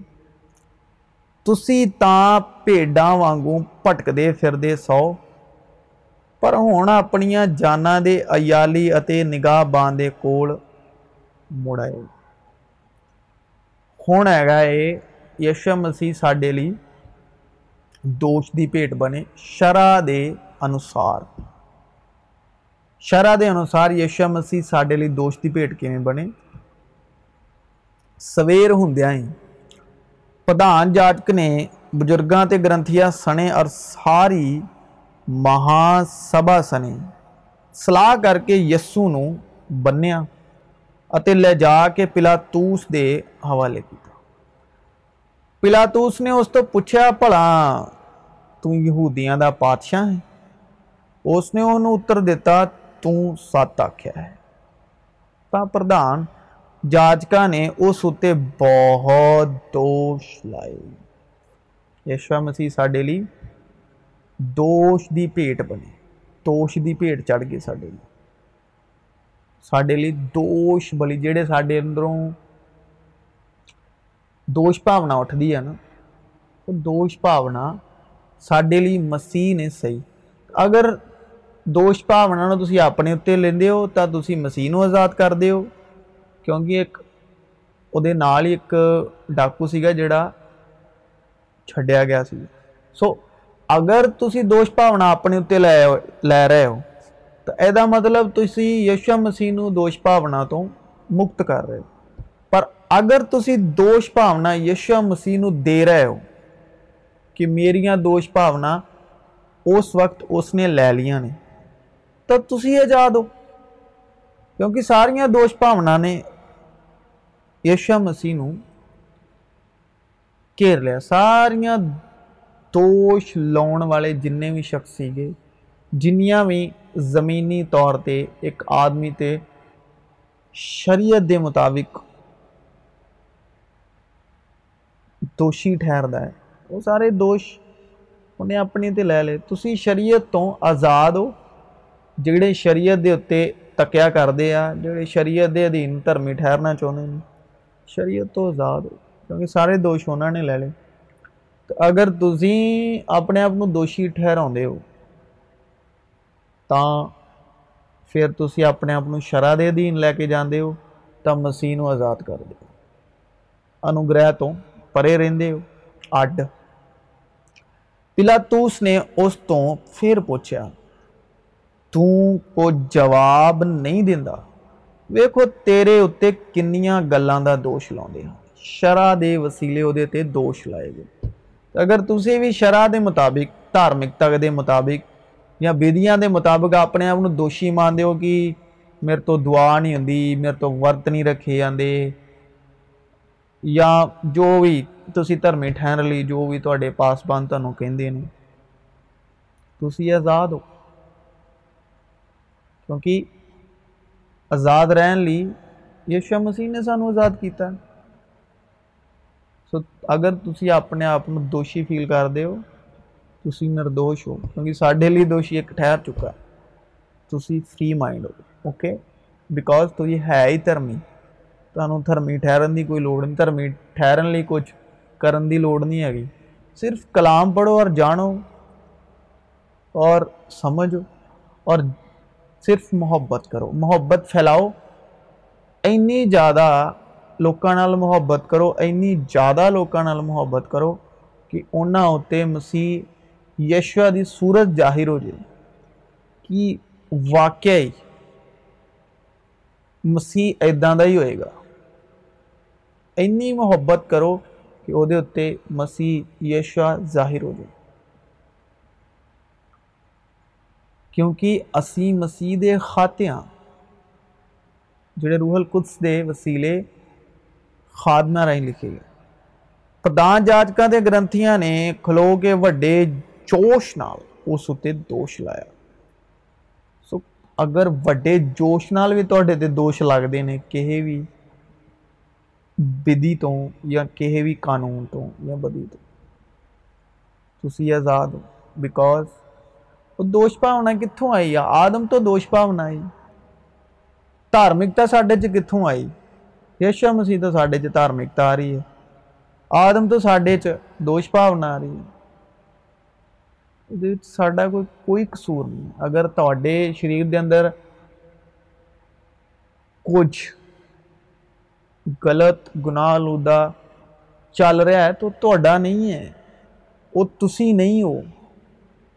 تھی تو پیڈاں واگ بھٹکتے فردے سو پر ہوں اپنی جانا دے االی نگاہ باندھے کو مڑ ہوں گا یہ یشم اُسی دوش کی بھٹ بنے شرح دے انسار شرح انوسار یشمسی دوش کی بھٹ کنے سویر ہوں پھان جتک نے بزرگاں گرنتیاں سنے اور ساری مہان سبھا سنی سلاح کر کے یسو نیا لے جا کے پلاتوس کے حوالے کیا پلاتوس نے اس کو پوچھیا پلا توں یدیاں کا پاشاہ اس نے استر دت آخر ہے پردھان یاچکا نے اس اتنے بہت دوش لائے یشمے دوش کی بےٹ بنی دوش کی پھیٹ چڑھ گئے سڈے لی دوش بلی جہ سو دوش بھاونا اٹھتی ہے نا دوش بھاونا سڈے لی مسیح صحیح اگر دوش بھاونا اپنے اُتّے لیند ہو تو مسیح آزاد کر دوںکہ ایک وہ ایک ڈاکو سا جڑا چڈیا گیا سو اگر تھی دوش بھاونا اپنے اتنے لے لے رہے ہو تو یہ مطلب تھی یشو مسیح دوش بھاونا تو مکت کر رہے ہو پر اگر تھی دوش بھاونا یشو مسیح دے رہے ہو کہ میری دوش بھاونا اس وقت اس نے لے لیا نے تو تھی آزاد ہو کیونکہ سارا دوش بھاونا نے یشا مسیح لیا سارا دوش لاؤن والے جنے بھی شخص ہے جنیا بھی زمینی طور پہ ایک آدمی تے شریعت دے مطابق دوشی ٹھہرتا ہے وہ سارے دوش انہیں اپنے تو لے لے تو شریعت آزاد ہو جڑے شریعت اتنے تکیا کرتے ہیں جی شریعت ادھین درمی ٹھہرنا چاہتے ہیں شریعت آزاد ہو تو سارے دوش انہوں نے لے لے اگر تھی اپنے آپ کو دوشی ٹہراؤ تو پھر تھی اپنے آپ کو شرح ادھین لے کے جانے ہو تو مسیح آزاد کر دنوگرہ تو پرے رو اڈ پیلا تو اس نے اسے پوچھا تواب نہیں دیا ویكو تیرے اتنے كنیاں گلوں كا دوش لاؤں ہاں۔ شرح كے وسیع ادھر دوش لائے گئے۔ اگر تو شرح مطابق دارمك مطابق یا بھیا مطابق اپنے آپ دوشی ماند كہ میرے تو دعا نہیں ہوں میرے تو ورت نہیں ركھے جی تھی دھرمی ٹھہر لی جو بھی تھوڑے پاس بان تھوں کہیں تھی آزاد ہوزا رہن لی شسیح نے سان آزاد کیا سو اگر اپنے آپ دوشی فیل کر دیں نردوش ہو کیونکہ سارے لی دوشی ایک ٹھہر چکا ہے تو فری مائنڈ ہو اوکے بیکوز تو ہے دھرمی تہوں دھرمی ٹھہرن کی کوئی لڑمی ٹھہرنے کچھ ਕਰਨ ਦੀ ਲੋੜ ਨਹੀਂ ਹੈਗੀ ਸਿਰਫ ਕਲਾਮ ਪੜੋ ਔਰ ਜਾਣੋ ਔਰ ਸਮਝੋ ਔਰ ਸਿਰਫ ਮੁਹੱਬਤ ਕਰੋ ਮੁਹੱਬਤ ਫੈਲਾਓ ਇੰਨੀ ਜ਼ਿਆਦਾ ਲੋਕਾਂ ਨਾਲ ਮੁਹੱਬਤ ਕਰੋ ਇੰਨੀ ਜ਼ਿਆਦਾ ਲੋਕਾਂ ਨਾਲ ਮੁਹੱਬਤ ਕਰੋ ਕਿ ਉਹਨਾਂ ਉੱਤੇ ਮਸੀਹ ਯਸ਼ੂਆ ਦੀ ਸੂਰਤ ਜ਼ਾਹਿਰ ਹੋ ਜੇ ਕਿ ਵਾਕਿਆ ਮਸੀਹ ਇਦਾਂ ਦਾ ਹੀ ਹੋਏਗਾ ਇੰਨੀ ਮੁਹੱਬਤ ਕਰੋ کہ وہ اتنے مسیح یشا ظاہر ہو جائے۔ کیونکہ اسی مسیح دے خاتیاں، جڑے روح القدس دے وسیلے خادمہ رہی لکھے گئے۔ پردان یادکا دے گرنتیاں نے کھلو کے وڈے جوش نال اس جوشتے دوش لایا۔ سو اگر وڈے جوشے دوش لگ دینے کہے بھی ਵਿਧੀ ਤੋਂ ਜਾਂ ਕਿਸੇ ਵੀ ਕਾਨੂੰਨ ਤੋਂ ਜਾਂ ਬਦੀ ਤੋਂ ਤੁਸੀਂ ਆਜ਼ਾਦ ਹੋ ਬਿਕੋਜ਼ ਉਹ ਦੋਸ਼ ਭਾਵਨਾ ਕਿੱਥੋਂ ਆਈ ਆ ਆਦਮ ਤੋਂ ਦੋਸ਼ ਭਾਵਨਾ ਆਈ ਧਾਰਮਿਕਤਾ ਸਾਡੇ 'ਚ ਕਿੱਥੋਂ ਆਈ ਯਸ਼ੂ ਮਸੀਹ ਤੋਂ ਸਾਡੇ 'ਚ ਧਾਰਮਿਕਤਾ ਆ ਰਹੀ ਹੈ ਆਦਮ ਤੋਂ ਸਾਡੇ 'ਚ ਦੋਸ਼ ਭਾਵਨਾ ਆ ਰਹੀ ਹੈ ਇਹਦੇ ਵਿੱਚ ਸਾਡਾ ਕੋਈ ਕੋਈ ਕਸੂਰ ਨਹੀਂ ਅਗਰ ਤੁਹਾਡੇ ਸਰੀਰ ਦੇ ਅੰਦਰ ਕੁਝ گلت گناہ لا چل رہا ہے تو تا نہیں ہے وہ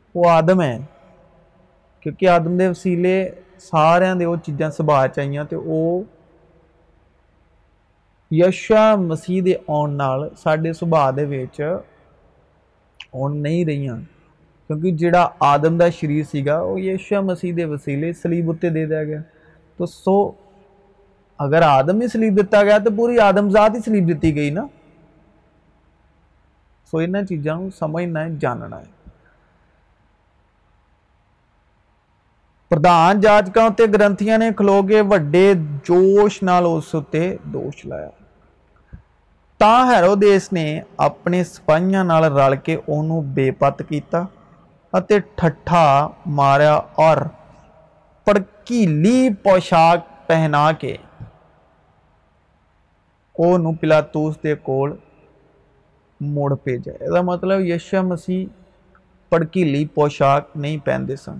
تدم ہے کیونکہ آدم کے وسیع سارا کے وہ چیز سبھا چشا مسیح کے آن سارے سبھا نہیں رہی کیونکہ جہاں آدم کا شریر سا وہ یشا مسیح کے وسیع سلیب اُتنے دے دیا گیا تو سو اگر آدم ہی سلیپ دیتا گیا تو پوری آدم ذات آدمزاد سلیپ گئی نا۔ سو یہاں چیزوں جاننا ہے۔ گرتیاں نے کھلو کے جوش نال اس لایا۔ ہیرو دیس نے اپنے سپاہیوں رل کے انہوں بے پت کیتا کیا ٹھا ماریا اور پڑکیلی پوشاک پہنا کے وہ پلاس دے کو مڑ بھیجا یہ مطلب یش مسیح پڑکیلی پوشاک نہیں پہنتے سن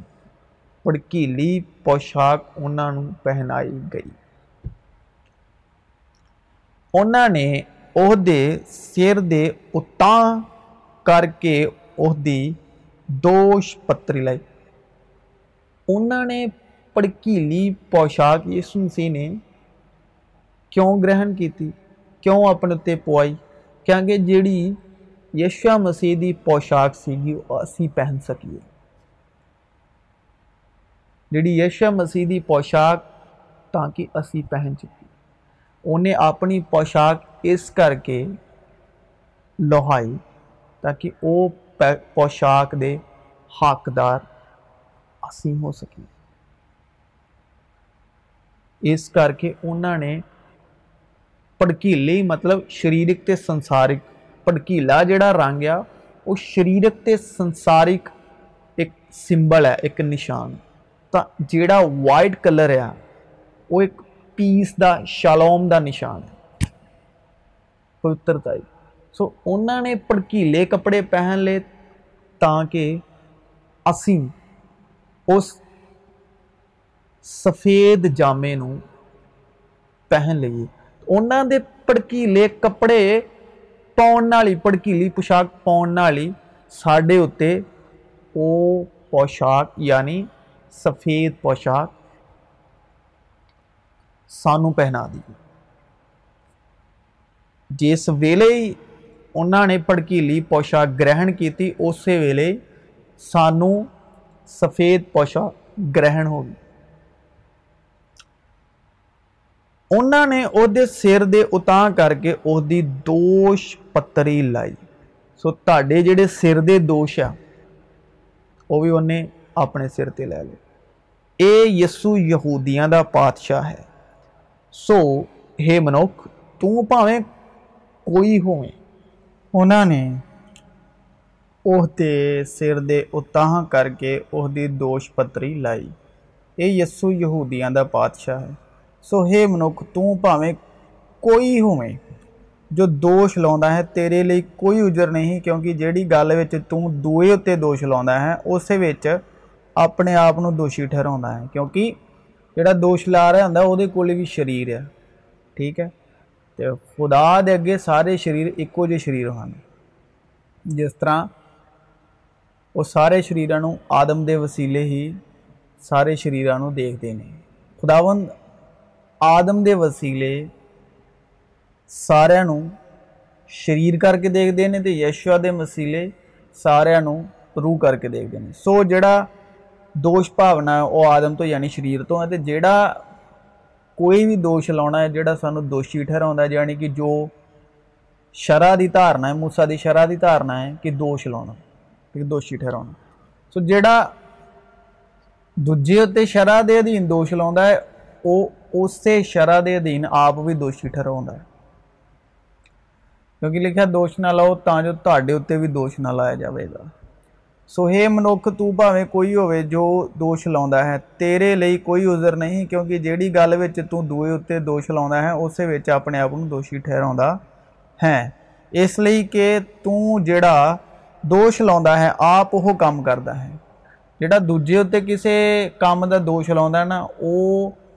پڑکیلی پوشاک ان پہنا گئی انہوں نے استا کر کے اس کی دوش پتری لائی انہوں نے پڑکیلی پوشاک یس مسیح نے کیوں گرہن کی کیوں اپنے پوائی کیونکہ جی یشا مسیحی پوشاک سی اہن سکے جی یشا مسیحی پوشاک تاکہ اُسی پہن چکی انہیں اپنی پوشاک اس کر کے لوہائی تاکہ وہ پ پوشاک حقدار اصل ہو سکے اس کر کے انہوں نے پڑکیلی مطلب شریرکسارک پڑکیلا جڑا رنگ آ وہ شریرکسارک ایک سمبل ہے ایک نشان تا وائٹ کلر ہے وہ ایک پیس کا شالوم کا نشان پوتر تی سو انہوں نے پڑکیلے کپڑے پہن لے تاکہ اُسی سفید جامے کو پہن لیے انہ پڑکیلے کپڑے پوالی پڑکیلی پوشاک پوالی سڈے اتنے وہ پوشاک یعنی سفید پوشاک سان پہنا دی جس ویلے انہوں نے پڑکیلی پوشاک گرہن کی اسی ویلے سانوں سفید پوشاک گرہن ہو گئی انہ نے اسر اتاہ کر کے اس کی دوش پتری لائی سو تے جڑے سر کے دوش ہے وہ بھی انہیں اپنے سر پہ لے لیا یہ یسو یہدیاں کا پاتشاہ ہے سو ہے منک تھی ہونا نے اس کے سر دے اتاہ کر کے اس پتری لائی یہ یسو یودیا پاتشاہ ہے سو ہی منکھ تھی ہو جو دوش لاؤن ہے تیرے کوئی اجر نہیں کیونکہ جہی گل دوئے دوش لاؤن ہے اس اپنے آپ کو دوشی ٹھہراؤنڈا ہے کیونکہ جڑا دوش لا رہا ہوں وہ شریر ہے ٹھیک ہے تو خدا دے سارے شریر ایکو جریر ہیں جس طرح وہ سارے شریر آدم کے وسیلے ہی سارے شریر دیکھتے ہیں خداون آدم کے وسیلے سارا شریر کر کے دیکھتے ہیں تو یشو دے وسیع سارا روح کر کے دیکھتے ہیں سو جا دوش بھاونا ہے وہ آدم تو یعنی شریر تو ہے جا کوئی بھی دوش لاؤنا ہے جا سانو دوشی ٹھہرا ہے یعنی کہ جو شرح کی دھارنا ہے موسا کی شرح کی دھارنا ہے کہ دوش لاؤنا دوشی ٹھہرا سو جا دوے شرح کے ادھی دوش لاؤنڈا ہے وہ اسی شرح ادھین آپ بھی دوشی ٹھہراؤں کیونکہ لکھا دوش نہ لاؤ تے اتنے بھی دوش نہ لایا جائے گا سو یہ منک تھی ہوش لاؤن ہے تیرے لیے ازر نہیں کیونکہ جہی گل دے اتنے دوش لاؤں ہے اس اپنے آپ دوشی ٹھہراؤنڈا ہے اس لیے کہ ترا دوش لاؤن ہے آپ وہ کام کرتا ہے جا دوے اتنے کسی کام کا دوش لاؤن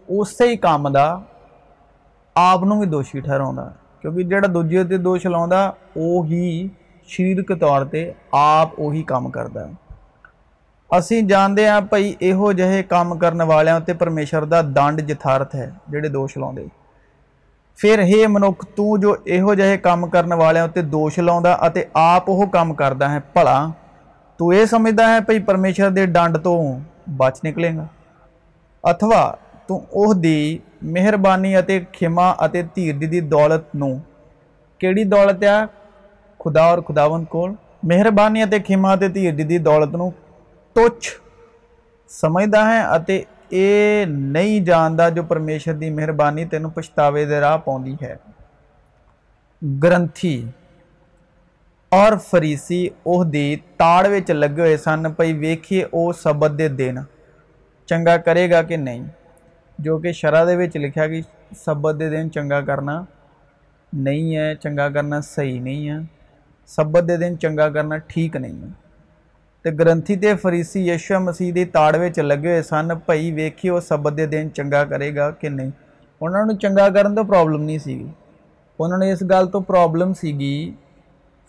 اسی کام کا آپ بھی دوشی ٹھہراؤں کیونکہ جڑا دوجے دوش لاؤں وہی شریرک طور پہ آپ اہی کام کریں جانتے ہاں بھائی یہ کام کرنے والوں سے پرمےشور کا دنڈ یتارت ہے جڑے دوش لاؤ پھر یہ منک توں جو یہ کام کرنے والے دوش لاؤں آپ وہ کام کردہ ہے پلا تو سمجھتا ہے بھائی پرمےشور ڈنڈ تو بچ نکلے گا اتوا تو اس کی مہربانی خیما اور دھیر کی دولت نی دولت ہے خدا اور خداون کو مہربانی کھیما دھیر کی دولت نچھ سمجھتا ہے یہ نہیں جانتا جو پرمیشور کی مہربانی تینوں پچھتاوے سے راہ پاؤ ہے گرنتھی اور فریسی اس کی تاڑ لگے ہوئے سن پائی ویكھیے وہ سبق دن چنگا کرے گا کہ نہیں جو کہ شرح کے لکھا کہ سبت کے دن چنگا کرنا نہیں ہے چنگا کرنا صحیح نہیں ہے سبت دے دن چنا کرنا ٹھیک نہیں ہے تو گرنتھی فریسی یشو مسیحی تاڑ لگے ہوئے سن بھائی ویكھیے سبق دے دن چنا کرے گا کہ نہیں انہوں نے چنگا كرن تو پرابلم نہیں سی انہوں نے اس گل تو پرابلم سی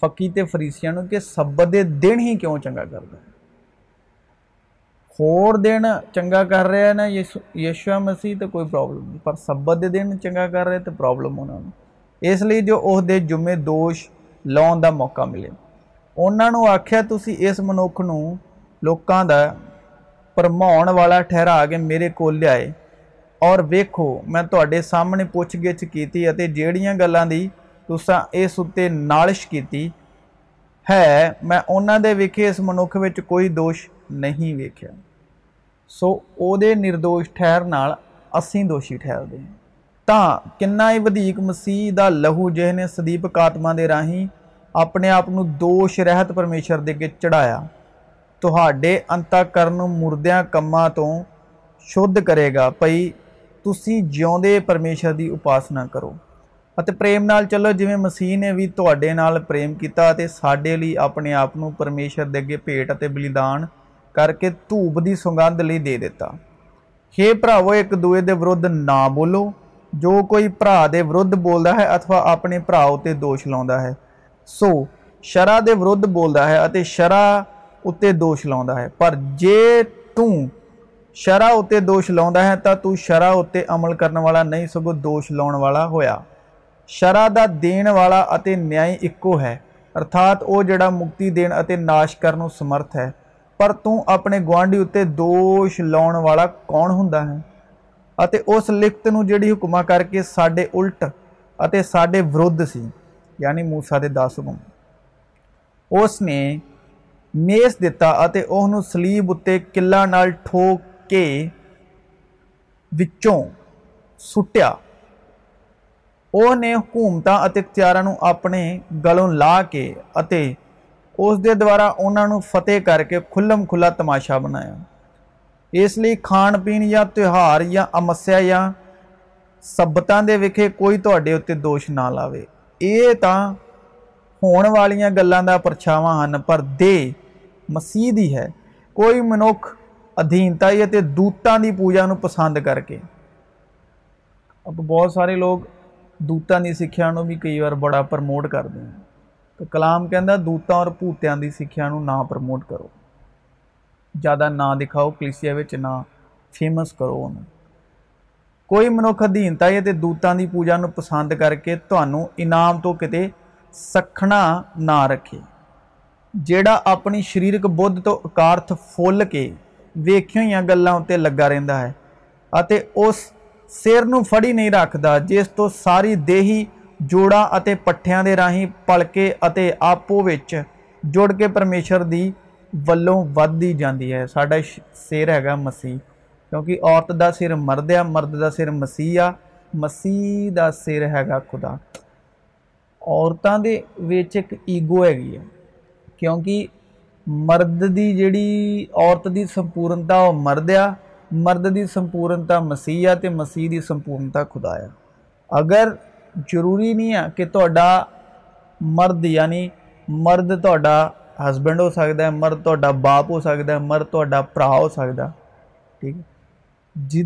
فقی تو فریسیاں كہ سبق كے دن ہی كیوں چنگا كر رہا ہے ہو دن چنگا کر رہا ہے نا یس یشوا مسیح تو کوئی پرابلم نہیں پر سبت دن چنگا کر رہے تو پرابلم وہاں اس لیے جو اسے جمعے دوش لاؤن کا موقع ملے انہوں نے آخیا تھی اس منخ نا بھرماؤن والا ٹھہرا کے میرے کو لیا اور کھو میں سامنے پوچھ گچھ کی جڑی گلوں کی تس اسے نالش کی ہے میں انہیں وکھے اس منک کوئی دوش نہیں ویک سوے نردوش ٹھہرنا اِسی دوشی ٹھہر گئے تنا ہی ودھی مسیح لہو جی نے سدیپ کاتما دے اپنے آپ کو دوش رحت پرمشور چڑھایا تو مردہ کماں تو شدھ کرے گا پائی تھی جیویں پرمےشر کی اپاسنا کرو اتنے پرمو جسیح نے بھی تھوڑے نالم کیا سارے لی اپنے آپ کو پرمےشور دے کے پیٹ اور بلیدان کر کے دوپ کی سگندھ لیتا ہر پراو ایک دوئے وروت نہ بولو جو کوئی برا وردھ بولتا ہے اتوا اپنے پرا اتنے دوش لاؤنڈا ہے سو شرح وروت بولتا ہے اور شرح اتنے دوش لاؤنتا ہے پر جرح اتنے دوش لاؤنڈا ہے تو ترح اتنے عمل کرنے والا نہیں سگ دوش لاؤن والا ہوا شرح کا دن والا اتنے نیا ایکو ہے ارتات وہ جڑا مکتی دن ناش کر سمرتھ ہے ਪਰ ਤੂੰ ਆਪਣੇ ਗਵਾਂਢੀ ਉੱਤੇ ਦੋਸ਼ ਲਾਉਣ ਵਾਲਾ ਕੌਣ ਹੁੰਦਾ ਹੈ ਅਤੇ ਉਸ ਲਿਖਤ ਨੂੰ ਜਿਹੜੀ ਹੁਕਮਾ ਕਰਕੇ ਸਾਡੇ ਉਲਟ ਅਤੇ ਸਾਡੇ ਵਿਰੁੱਧ ਸੀ ਯਾਨੀ موسی ਦੇ 10 ਹੁਕਮ ਉਸ ਨੇ ਮੇਸ ਦਿੱਤਾ ਅਤੇ ਉਹ ਨੂੰ ਸਲੀਬ ਉੱਤੇ ਕਿੱਲਾ ਨਾਲ ਠੋਕ ਕੇ ਵਿੱਚੋਂ ਸੁੱਟਿਆ ਉਹ ਨੇ ਹਕੂਮਤਾਂ ਅਤੇ ਇਖਤਿਆਰਾਂ ਨੂੰ ਆਪਣੇ ਗਲੋਂ ਲਾ ਕੇ ਅਤੇ اسارا فتح کر کے کُلہم کھلا تماشا بنایا اس لیے کھان پی یا تیوہار یا امسیا یا سبتہ دے وکھے کوئی تک دوش نہ لا یہ تو ہو گھاواں ہیں پر د مسیح ہے کوئی منک ادھیتا دوتان کی پوجا نسند کر کے بہت سارے لوگ دودتان کی سکھیا بڑا پرموٹ کرتے ہیں کلام کہہ دوت اور پوتیاں کی سکھیا نہ پرموٹ کرو زیادہ نہ دکھاؤ کلیشیا فیمس کرو ان کوئی منک ادھیتائی دوتان کی پوجا نسند کر کے تمہیں انعام تو کتنے سکھنا نہ رکھے جڑا اپنی شریرک بدھ تو اکارت فل کے ویخی ہوئی گلوں لگا رہا ہے اس سر نڑی نہیں رکھتا جس تو ساری دہی جوڑا پٹھیا کے راہیں پلکے آپ کے پرمےشوری ولوں ودتی جاتی ہے ساڑا ش سر ہے گا مسیح کیونکہ عورت کا سر مرد آ مرد کا سر مسیحا مسیح کا سر ہے گا خدا عورتوں کے ایگو ہے گی ہے کیونکہ مرد کی جہی عورت کی سپورنتا وہ مرد آ مرد کی سپورنتا مسیحا مسیح کی سمپورنتا خدا آ اگر ضروری نہیں ہے کہ تا مرد یعنی مرد تا ہسبینڈ ہو سکتا مرد تا باپ ہو سا مردا برا ہو سکتا ٹھیک جی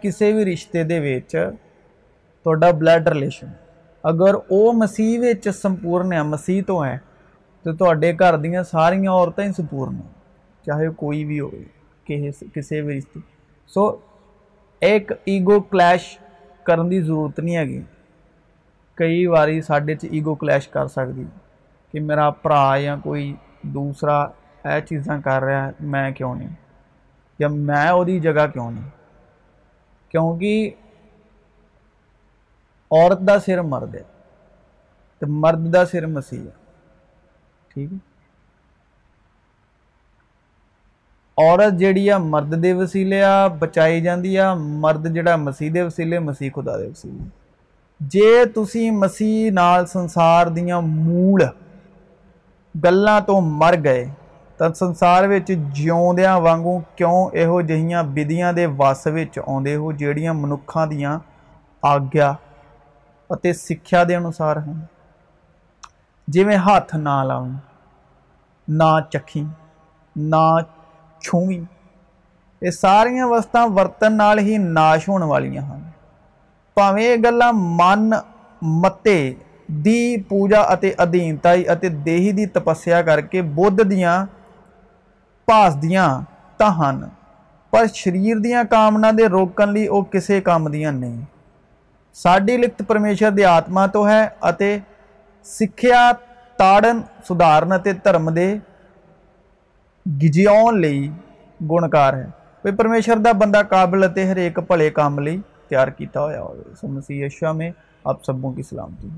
کسی بھی رشتے دا بلڈ رلیشن اگر وہ مسیح سپورن ہے، مسیح تو ہے، تو تے گھر دیا سارا عورتیں ہی سپورن چاہے کوئی بھی ہو کسی بھی رشتے۔ سو ایک ایگو کلوش کر ضرورت نہیں ہے کئی بار سڈے ایگو کلیکش کر سی کہ میرا برا یا کوئی دوسرا یہ چیزاں کر رہا ہے میں کیوں نہیں یا میں وہی جگہ کیوں نہیں کیوںکہ عورت کا سر مرد ہے تو مرد کا سر مسیح ٹھیک ہے عورت جہی آ مرد کے وسیلے آ بچائی جاتی ہے مرد جا مسیح وسیع مسیح خدا کے وسیل جی مسیحال سنسار دیا موڑ گلیں تو مر گئے تو سنسارے جیون وگوں کیوں یہ وس و جنکوں کی آگیا سوسار ہیں جی ہاتھ نہ لاؤں نہ چکھی نہ چھوی یہ سارا وسط ورتن ہی ناش ہونے والی ہیں پاویں یہ گلا من متے دوجا ادیم تائی دہی کی تپسیا کر کے بدھ دیا پاسدیاں تو ہیں پر شریر دیا کامنا کے روکنے وہ کسی کام دیا نہیں ساڑھی لکھت پرمیشور آتما تو ہے سکھیا تاڑ سدھارن سے دھرم کے گجیا گار ہے پرمےشور کا بندہ قابل ہرک پلے کام لی ਤਿਆਰ ਕੀਤਾ ਹੋਇਆ ਹੋਵੇ ਸੋ ਮਸੀਹ ਯਸ਼ੂਆ ਮੇ ਆਪ ਸਭੋਂ ਕੀ ਸਲਾਮਤੀ